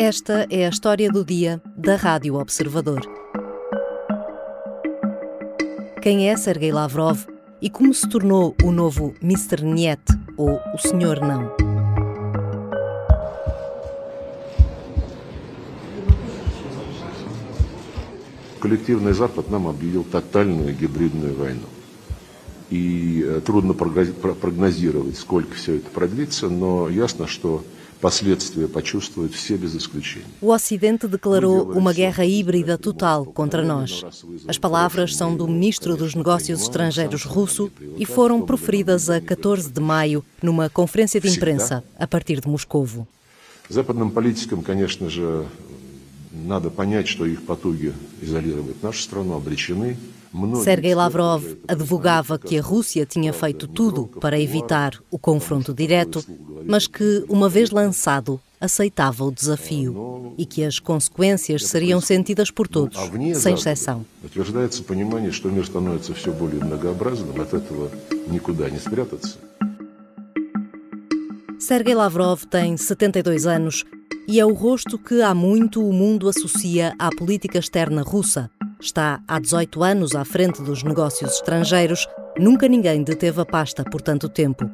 Esta é a história do dia da Rádio Observador. Quem é Sergei Lavrov e como se tornou o novo Mr. Niet ou o Senhor Não? Коллективный Запад нам объявил тотальную гибридную войну. И э, трудно прогнозировать, сколько все это продлится, но ясно, что последствия почувствуют все без исключения. O Ocidente declarou uma guerra híbrida total contra nós. As palavras são do ministro dos Negócios Estrangeiros russo e foram proferidas a 14 de maio numa conferência de imprensa a partir de Moscovo. Западным политикам, конечно же, надо понять, что их потуги изолировать нашу страну обречены. Sergei Lavrov advogava que a Rússia tinha feito tudo para evitar o confronto direto, mas que, uma vez lançado, aceitava o desafio e que as consequências seriam sentidas por todos, sem exceção. Sergei Lavrov tem 72 anos e é o rosto que há muito o mundo associa à política externa russa. Está há 18 anos à frente dos negócios estrangeiros, nunca ninguém deteve a pasta por tanto tempo.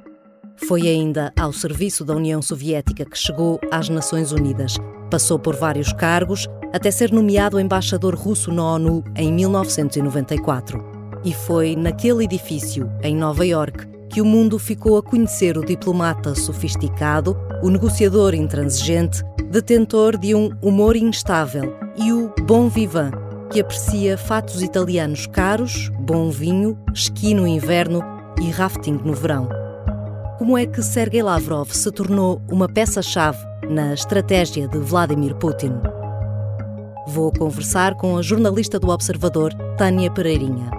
Foi ainda ao serviço da União Soviética que chegou às Nações Unidas. Passou por vários cargos até ser nomeado embaixador russo na ONU em 1994. E foi naquele edifício, em Nova York, que o mundo ficou a conhecer o diplomata sofisticado, o negociador intransigente, detentor de um humor instável e o bom vivant, que aprecia fatos italianos caros, bom vinho, esqui no inverno e rafting no verão. Como é que Sergei Lavrov se tornou uma peça-chave na estratégia de Vladimir Putin? Vou conversar com a jornalista do Observador, Tânia Pereirinha.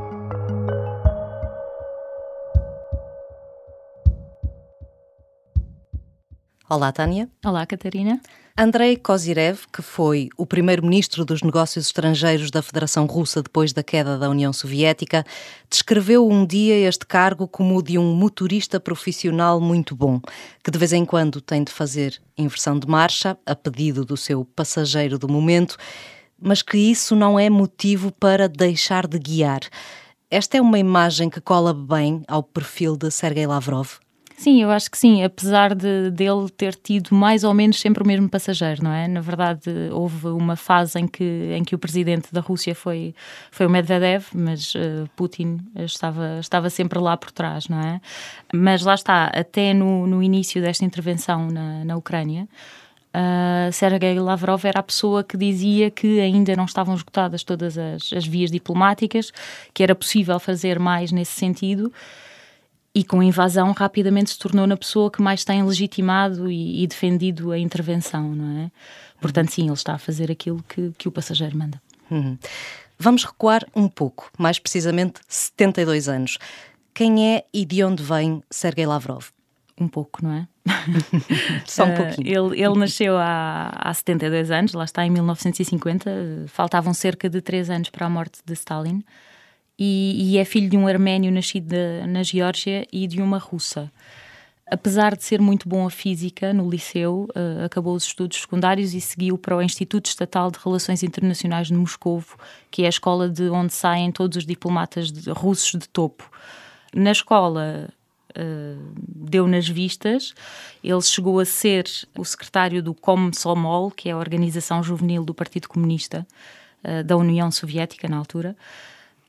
Olá, Tânia. Olá, Catarina. Andrei Kozirev, que foi o primeiro-ministro dos Negócios Estrangeiros da Federação Russa depois da queda da União Soviética, descreveu um dia este cargo como o de um motorista profissional muito bom, que de vez em quando tem de fazer inversão de marcha, a pedido do seu passageiro do momento, mas que isso não é motivo para deixar de guiar. Esta é uma imagem que cola bem ao perfil de Sergei Lavrov. Sim, eu acho que sim, apesar de dele ter tido mais ou menos sempre o mesmo passageiro, não é? Na verdade, houve uma fase em que, em que o presidente da Rússia foi, foi o Medvedev, mas uh, Putin estava, estava sempre lá por trás, não é? Mas lá está, até no, no início desta intervenção na, na Ucrânia, Uh, Sergei Lavrov era a pessoa que dizia que ainda não estavam esgotadas todas as, as vias diplomáticas, que era possível fazer mais nesse sentido e com a invasão rapidamente se tornou na pessoa que mais tem legitimado e, e defendido a intervenção, não é? Portanto, sim, ele está a fazer aquilo que, que o passageiro manda. Uhum. Vamos recuar um pouco, mais precisamente 72 anos. Quem é e de onde vem Sergei Lavrov? Um pouco, não é? Só um pouquinho. Uh, ele, ele, nasceu há, há 72 anos, lá está em 1950, faltavam cerca de 3 anos para a morte de Stalin e, e é filho de um arménio nascido de, na Geórgia e de uma russa. Apesar de ser muito bom a física no liceu, uh, acabou os estudos secundários e seguiu para o Instituto Estatal de Relações Internacionais de Moscovo, que é a escola de onde saem todos os diplomatas de, russos de topo. Na escola uh, deu nas vistas, ele chegou a ser o secretário do Komsomol, que é a organização juvenil do Partido Comunista uh, da União Soviética na altura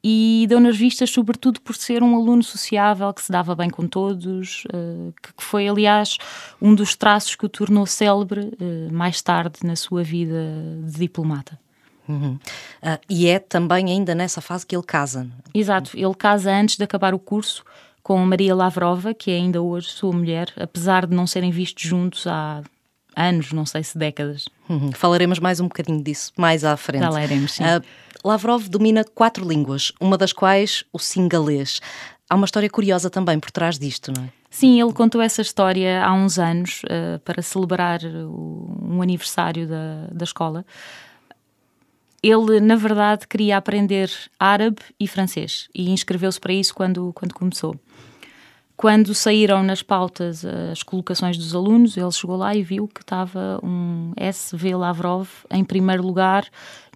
e deu nas vistas, sobretudo por ser um aluno sociável que se dava bem com todos, uh, que foi, aliás, um dos traços que o tornou célebre uh, mais tarde na sua vida de diplomata. Uhum. Uh, e é também ainda nessa fase que ele casa. Exato, ele casa antes de acabar o curso com Maria Lavrova, que é ainda hoje sua mulher, apesar de não serem vistos juntos há anos, não sei se décadas. Uhum. Falaremos mais um bocadinho disso mais à frente. Falaremos, sim. Uh, Lavrov domina quatro línguas, uma das quais o singalês. Há uma história curiosa também por trás disto, não é? Sim, ele contou essa história há uns anos uh, para celebrar o, um aniversário da, da escola. Ele, na verdade, queria aprender árabe e francês e inscreveu-se para isso quando, quando começou. Quando saíram nas pautas as colocações dos alunos, ele chegou lá e viu que estava um SV Lavrov em primeiro lugar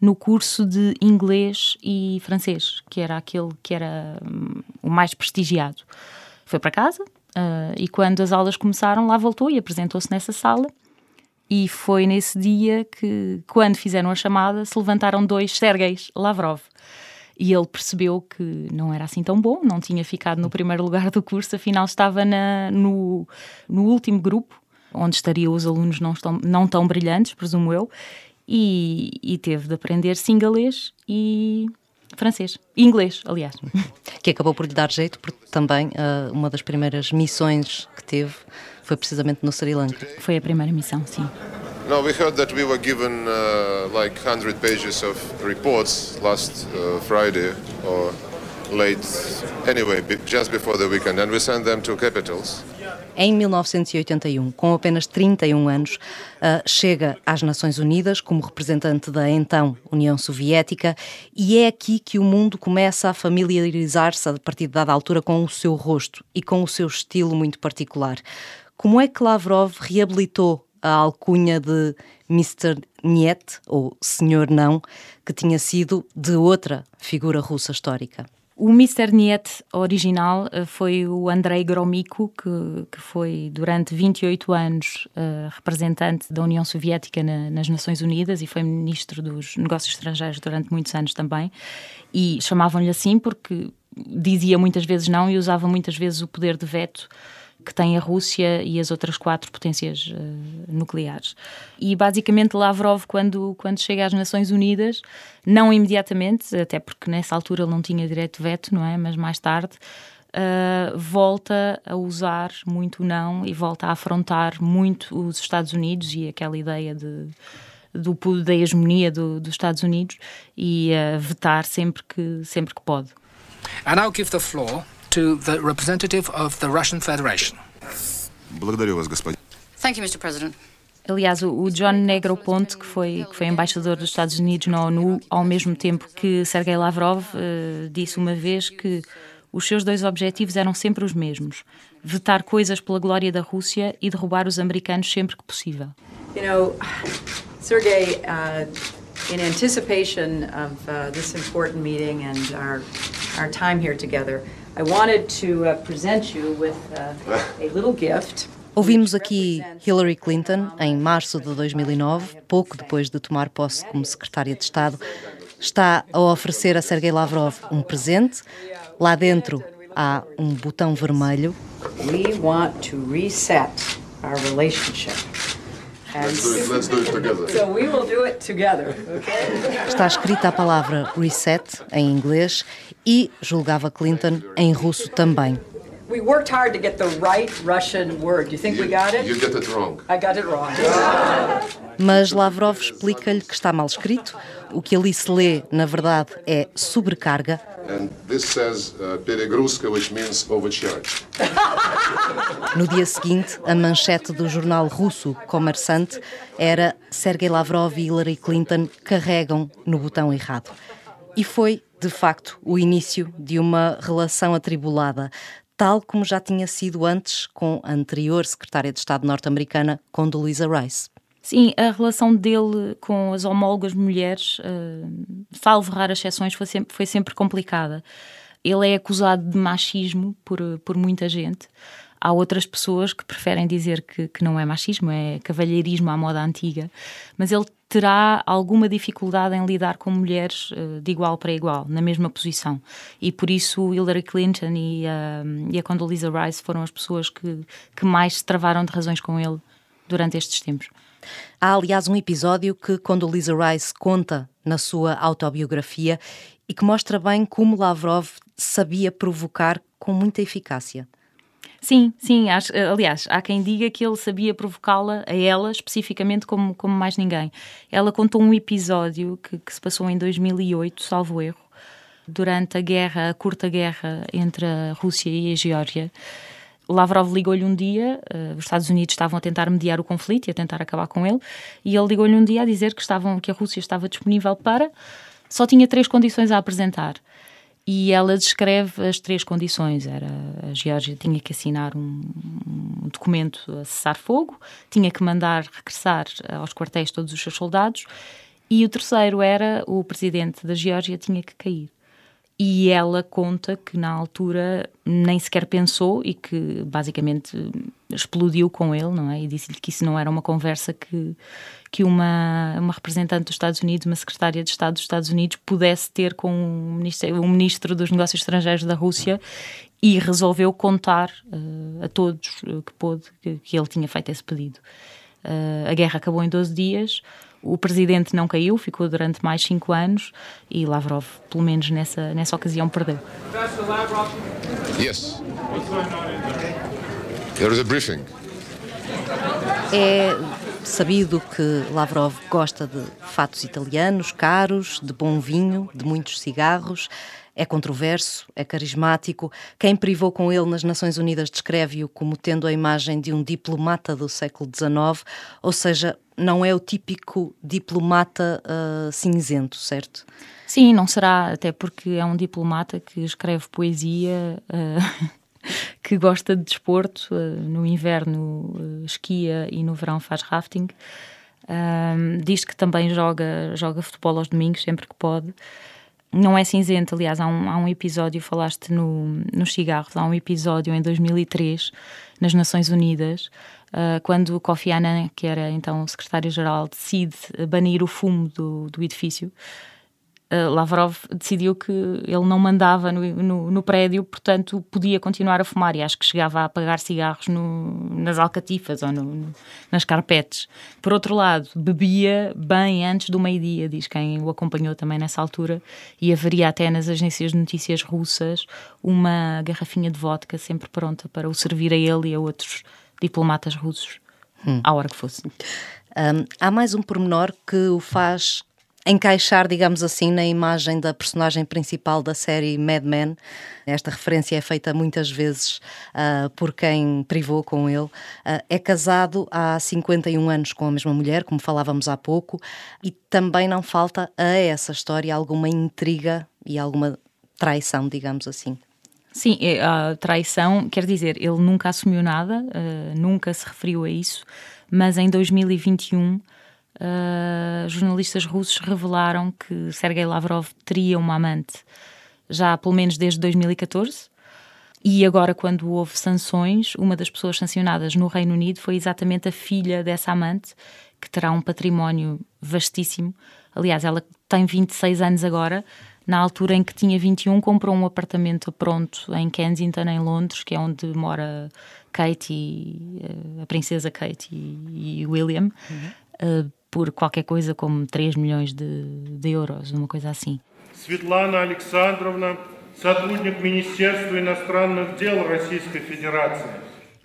no curso de inglês e francês, que era aquele que era hum, o mais prestigiado. Foi para casa uh, e quando as aulas começaram, lá voltou e apresentou-se nessa sala. E foi nesse dia que, quando fizeram a chamada, se levantaram dois Sergeis Lavrov e ele percebeu que não era assim tão bom, não tinha ficado no primeiro lugar do curso, afinal estava na, no, no último grupo, onde estariam os alunos não, estão, não tão brilhantes, presumo eu, e, e teve de aprender singalês e francês. Inglês, aliás. Que acabou por lhe dar jeito, porque também uh, uma das primeiras missões que teve foi precisamente no Sri Lanka. Foi a primeira missão, sim. No, we heard that we were given uh, like 100 pages of reports last uh, Friday or late anyway, just before the weekend, and we sent them to capitals. Em 1981, com apenas 31 anos, uh, chega às Nações Unidas como representante da então União Soviética e é aqui que o mundo começa a familiarizar-se a partir de dada altura com o seu rosto e com o seu estilo muito particular. Como é que Lavrov reabilitou a alcunha de Mr. Niet, ou Senhor Não, que tinha sido de outra figura russa histórica. O Mr. Niet original eh, foi o Andrei Gromyko, que, que foi durante 28 anos uh, representante da União Soviética na, nas Nações Unidas e foi ministro dos Negócios Estrangeiros durante muitos anos também. E chamavam-lhe assim porque dizia muitas vezes não e usava muitas vezes o poder de veto que tem a Rússia e as outras quatro potências uh, nucleares. E basicamente Lavrov, quando, quando chega às Nações Unidas, não imediatamente, até porque nessa altura ele não tinha direito de veto, não é? Mas mais tarde. Uh, volta a usar muito o não e volta a afrontar muito os Estados Unidos e aquela ideia de, do, da hegemonia do, dos Estados Unidos e uh, vetar sempre que, sempre que pode. I now give the floor to the representative of the Russian Federation. Благодарю вас, господин. Thank you, Mr. President. Aliás, o John Negroponte, que foi, que foi embaixador dos Estados Unidos na ONU, ao mesmo tempo que Sergei Lavrov, uh, disse uma vez que os seus dois objetivos eram sempre os mesmos: vetar coisas pela glória da Rússia e derrubar os americanos sempre que possível. You know, Sergei, uh, in anticipation of uh, this important meeting and our, our time here together, I wanted to uh, present you with uh, a little gift. Ouvimos aqui Hillary Clinton em março de 2009, pouco depois de tomar posse como secretária de Estado. Está a oferecer a Sergei Lavrov um presente. Lá dentro há um botão vermelho. We want to reset our relationship. Está escrita a palavra reset em inglês e, julgava Clinton, em russo também We worked hard to get the right Russian word. Do you think we got it? You get it wrong. I got it wrong. Mas Lavrov explica-lhe que está mal escrito. O que ali se lê, na verdade, é sobrecarga. And this says uh, перегрузка, which means overcharge. No dia seguinte, a manchete do jornal russo Kommersant era Sergei Lavrov e Hillary Clinton carregam no botão errado. E foi, de facto, o início de uma relação atribulada, tal como já tinha sido antes com a anterior secretária de Estado norte-americana, Condoleezza Rice. Sim, a relação dele com as homólogas mulheres, uh, salvo raras exceções, foi sempre, foi sempre complicada. Ele é acusado de machismo por, por muita gente. Há outras pessoas que preferem dizer que, que não é machismo, é cavalheirismo à moda antiga. Mas ele terá alguma dificuldade em lidar com mulheres uh, de igual para igual, na mesma posição. E por isso Hillary Clinton e, uh, e a Condoleezza Rice foram as pessoas que, que mais se travaram de razões com ele durante estes tempos. Há, aliás, um episódio que Condoleezza Rice conta na sua autobiografia e que mostra bem como Lavrov sabia provocar com muita eficácia. Sim, sim. Acho, aliás, há quem diga que ele sabia provocá-la, a ela especificamente, como, como mais ninguém. Ela contou um episódio que, que se passou em 2008, salvo erro, durante a guerra, a curta guerra entre a Rússia e a Geórgia. Lavrov ligou-lhe um dia, uh, os Estados Unidos estavam a tentar mediar o conflito e a tentar acabar com ele, e ele ligou-lhe um dia a dizer que, estavam, que a Rússia estava disponível para, só tinha três condições a apresentar. E ela descreve as três condições. Era a Geórgia tinha que assinar um, um, documento a cessar fogo, tinha que mandar regressar aos quartéis todos os seus soldados, e o terceiro era o presidente da Geórgia tinha que cair. E ela conta que na altura nem sequer pensou e que basicamente explodiu com ele, não é? E disse-lhe que isso não era uma conversa que, que uma, uma representante dos Estados Unidos, uma secretária de Estado dos Estados Unidos, pudesse ter com um ministro, um ministro dos Negócios Estrangeiros da Rússia e resolveu contar uh, a todos que pôde que, que, ele tinha feito esse pedido. Uh, a guerra acabou em 12 dias. O presidente não caiu, ficou durante mais cinco anos e Lavrov, pelo menos nessa, nessa ocasião, perdeu. Yes. There is a briefing. É sabido que Lavrov gosta de fatos italianos, caros, de bom vinho, de muitos cigarros. É controverso, é carismático. Quem privou com ele nas Nações Unidas descreve-o como tendo a imagem de um diplomata do século XIX, ou seja, não é o típico diplomata uh, cinzento, certo? Sim, não será, até porque é um diplomata que escreve poesia. Uh, que gosta de desporto, uh, no inverno esquia e no verão faz rafting. diz que também joga, joga futebol aos domingos, sempre que pode não é cinzento, aliás, há um, há um episódio, falaste no, nos cigarros, há um episódio em 2003, nas Nações Unidas, uh, quando Kofi Annan, que era então o secretário-geral, decide banir o fumo do, do edifício, uh, Lavrov decidiu que ele não mandava no, no, no, prédio, portanto podia continuar a fumar e acho que chegava a apagar cigarros no, nas alcatifas ou nas carpetes. Por outro lado, bebia bem antes do meio-dia, diz quem o acompanhou também nessa altura, e haveria até nas agências de notícias russas uma garrafinha de vodka sempre pronta para o servir a ele e a outros diplomatas russos, hum. à hora que fosse. Um, há mais um pormenor que o faz encaixar, digamos assim, na imagem da personagem principal da série Mad Men. Esta referência é feita muitas vezes uh, por quem privou com ele. Uh, é casado há 51 anos com a mesma mulher, como falávamos há pouco, e também não falta a essa história alguma intriga e alguma traição, digamos assim. Sim, é, a traição, quer dizer, ele nunca assumiu nada, uh, nunca se referiu a isso, mas em 2021 uh, jornalistas russos revelaram que Sergei Lavrov teria uma amante já pelo menos desde 2014. E agora, quando houve sanções, uma das pessoas sancionadas no Reino Unido foi exatamente a filha dessa amante, que terá um património vastíssimo. Aliás, ela tem 26 anos agora. Na altura em que tinha 21, comprou um apartamento pronto em Kensington, em Londres, que é onde mora Kate, e, eh, a princesa Kate e, e William. Uhum. Uh, por qualquer coisa como 3 milhões de, de euros, uma coisa assim. Svetlana Alexandrovna, сотрудник Министерства иностранных дел Российской Федерации.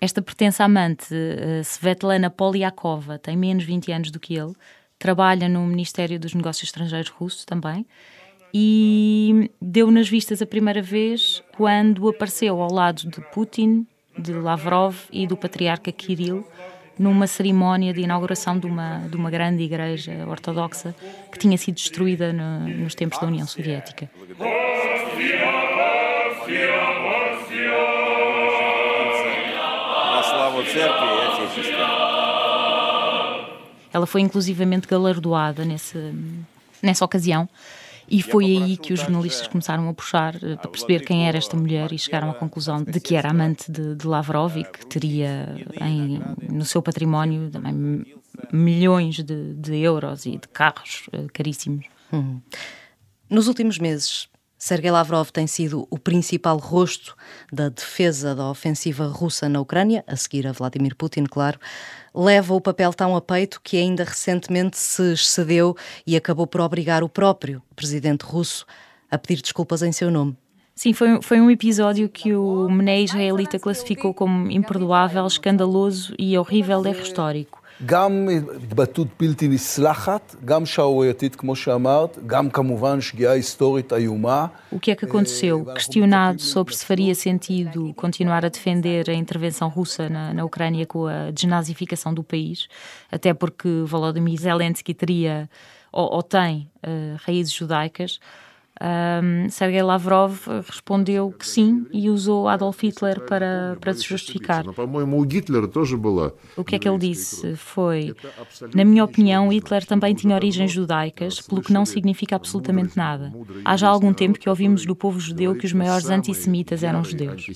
Esta pertence à amante, uh, Svetlana Polyakova, tem menos 20 anos do que ele, trabalha no Ministério dos Negócios Estrangeiros russo também e deu nas vistas a primeira vez quando apareceu ao lado de Putin, de Lavrov e do patriarca Kirill numa cerimónia de inauguração de uma, de uma grande igreja ortodoxa que tinha sido destruída no, nos tempos da União Soviética. Ela foi inclusivamente galardoada nesse, nessa ocasião e foi aí que os jornalistas começaram a puxar eh, para perceber quem era esta mulher e chegaram à conclusão de que era amante de, de Lavrov e que teria em, no seu património também milhões de, de euros e de carros uh, caríssimos. Hum. Nos últimos meses, Sergei Lavrov tem sido o principal rosto da defesa da ofensiva russa na Ucrânia, a seguir a Vladimir Putin, claro. Leva o papel tão a peito que ainda recentemente se excedeu e acabou por obrigar o próprio presidente russo a pedir desculpas em seu nome. Sim, foi, foi um episódio que o Mené israelita classificou como imperdoável, escandaloso e horrível erro histórico. גם התבטאות בלתי נסלחת, גם שערורייתית, כמו שאמרת, גם כמובן שגיאה היסטורית איומה. O que é que aconteceu? Questionado sobre se faria sentido continuar a defender a intervenção russa na, na Ucrânia com a desnazificação do país, até porque Volodymyr Zelensky teria ou, ou tem uh, raízes judaicas, um, Sergei Lavrov respondeu que sim e usou Adolf Hitler para, para se justificar. O que é que ele disse? Foi: Na minha opinião, Hitler também tinha origens judaicas, pelo que não significa absolutamente nada. Há já algum tempo que ouvimos do povo judeu que os maiores antissemitas eram judeus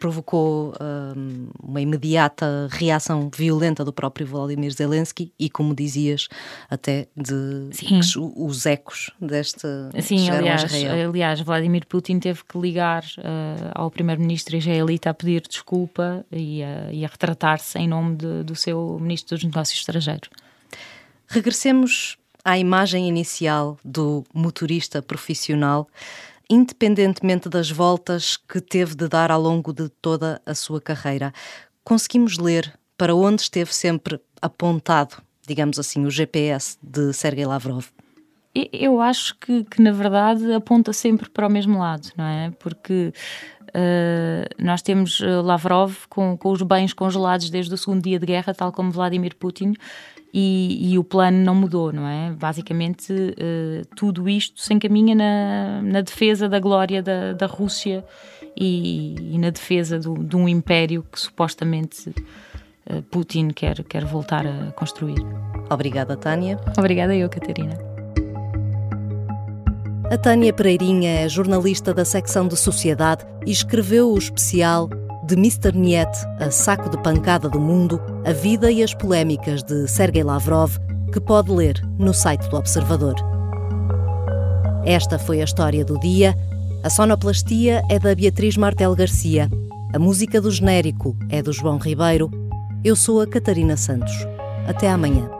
provocou um, uma imediata reação violenta do próprio Volodymyr Zelensky e, como dizias, até de os ecos deste Sim, aliás, aliás, Vladimir Putin teve que ligar uh, ao primeiro-ministro israelita a pedir desculpa e a, e a retratar-se em nome de, do seu ministro dos Negócios Estrangeiros. Regressemos à imagem inicial do motorista profissional independentemente das voltas que teve de dar ao longo de toda a sua carreira. Conseguimos ler para onde esteve sempre apontado, digamos assim, o GPS de Sergei Lavrov? Eu acho que, que, na verdade, aponta sempre para o mesmo lado, não é? Porque uh, nós temos eh, Lavrov com, com os bens congelados desde o segundo dia de guerra, tal como Vladimir Putin, e, e, o plano não mudou, não é? Basicamente, uh, tudo isto se encaminha na, na defesa da glória da, da Rússia e, e na defesa do, de um império que supostamente uh, Putin quer, quer voltar a construir. Obrigada, Tânia. Obrigada eu, Catarina. A Tânia Pereirinha é jornalista da secção de Sociedade e escreveu o especial de Mr. Niet a saco de pancada do mundo, a vida e as polémicas de Sergei Lavrov, que pode ler no site do Observador. Esta foi a história do dia. A sonoplastia é da Beatriz Martel Garcia. A música do genérico é do João Ribeiro. Eu sou a Catarina Santos. Até amanhã.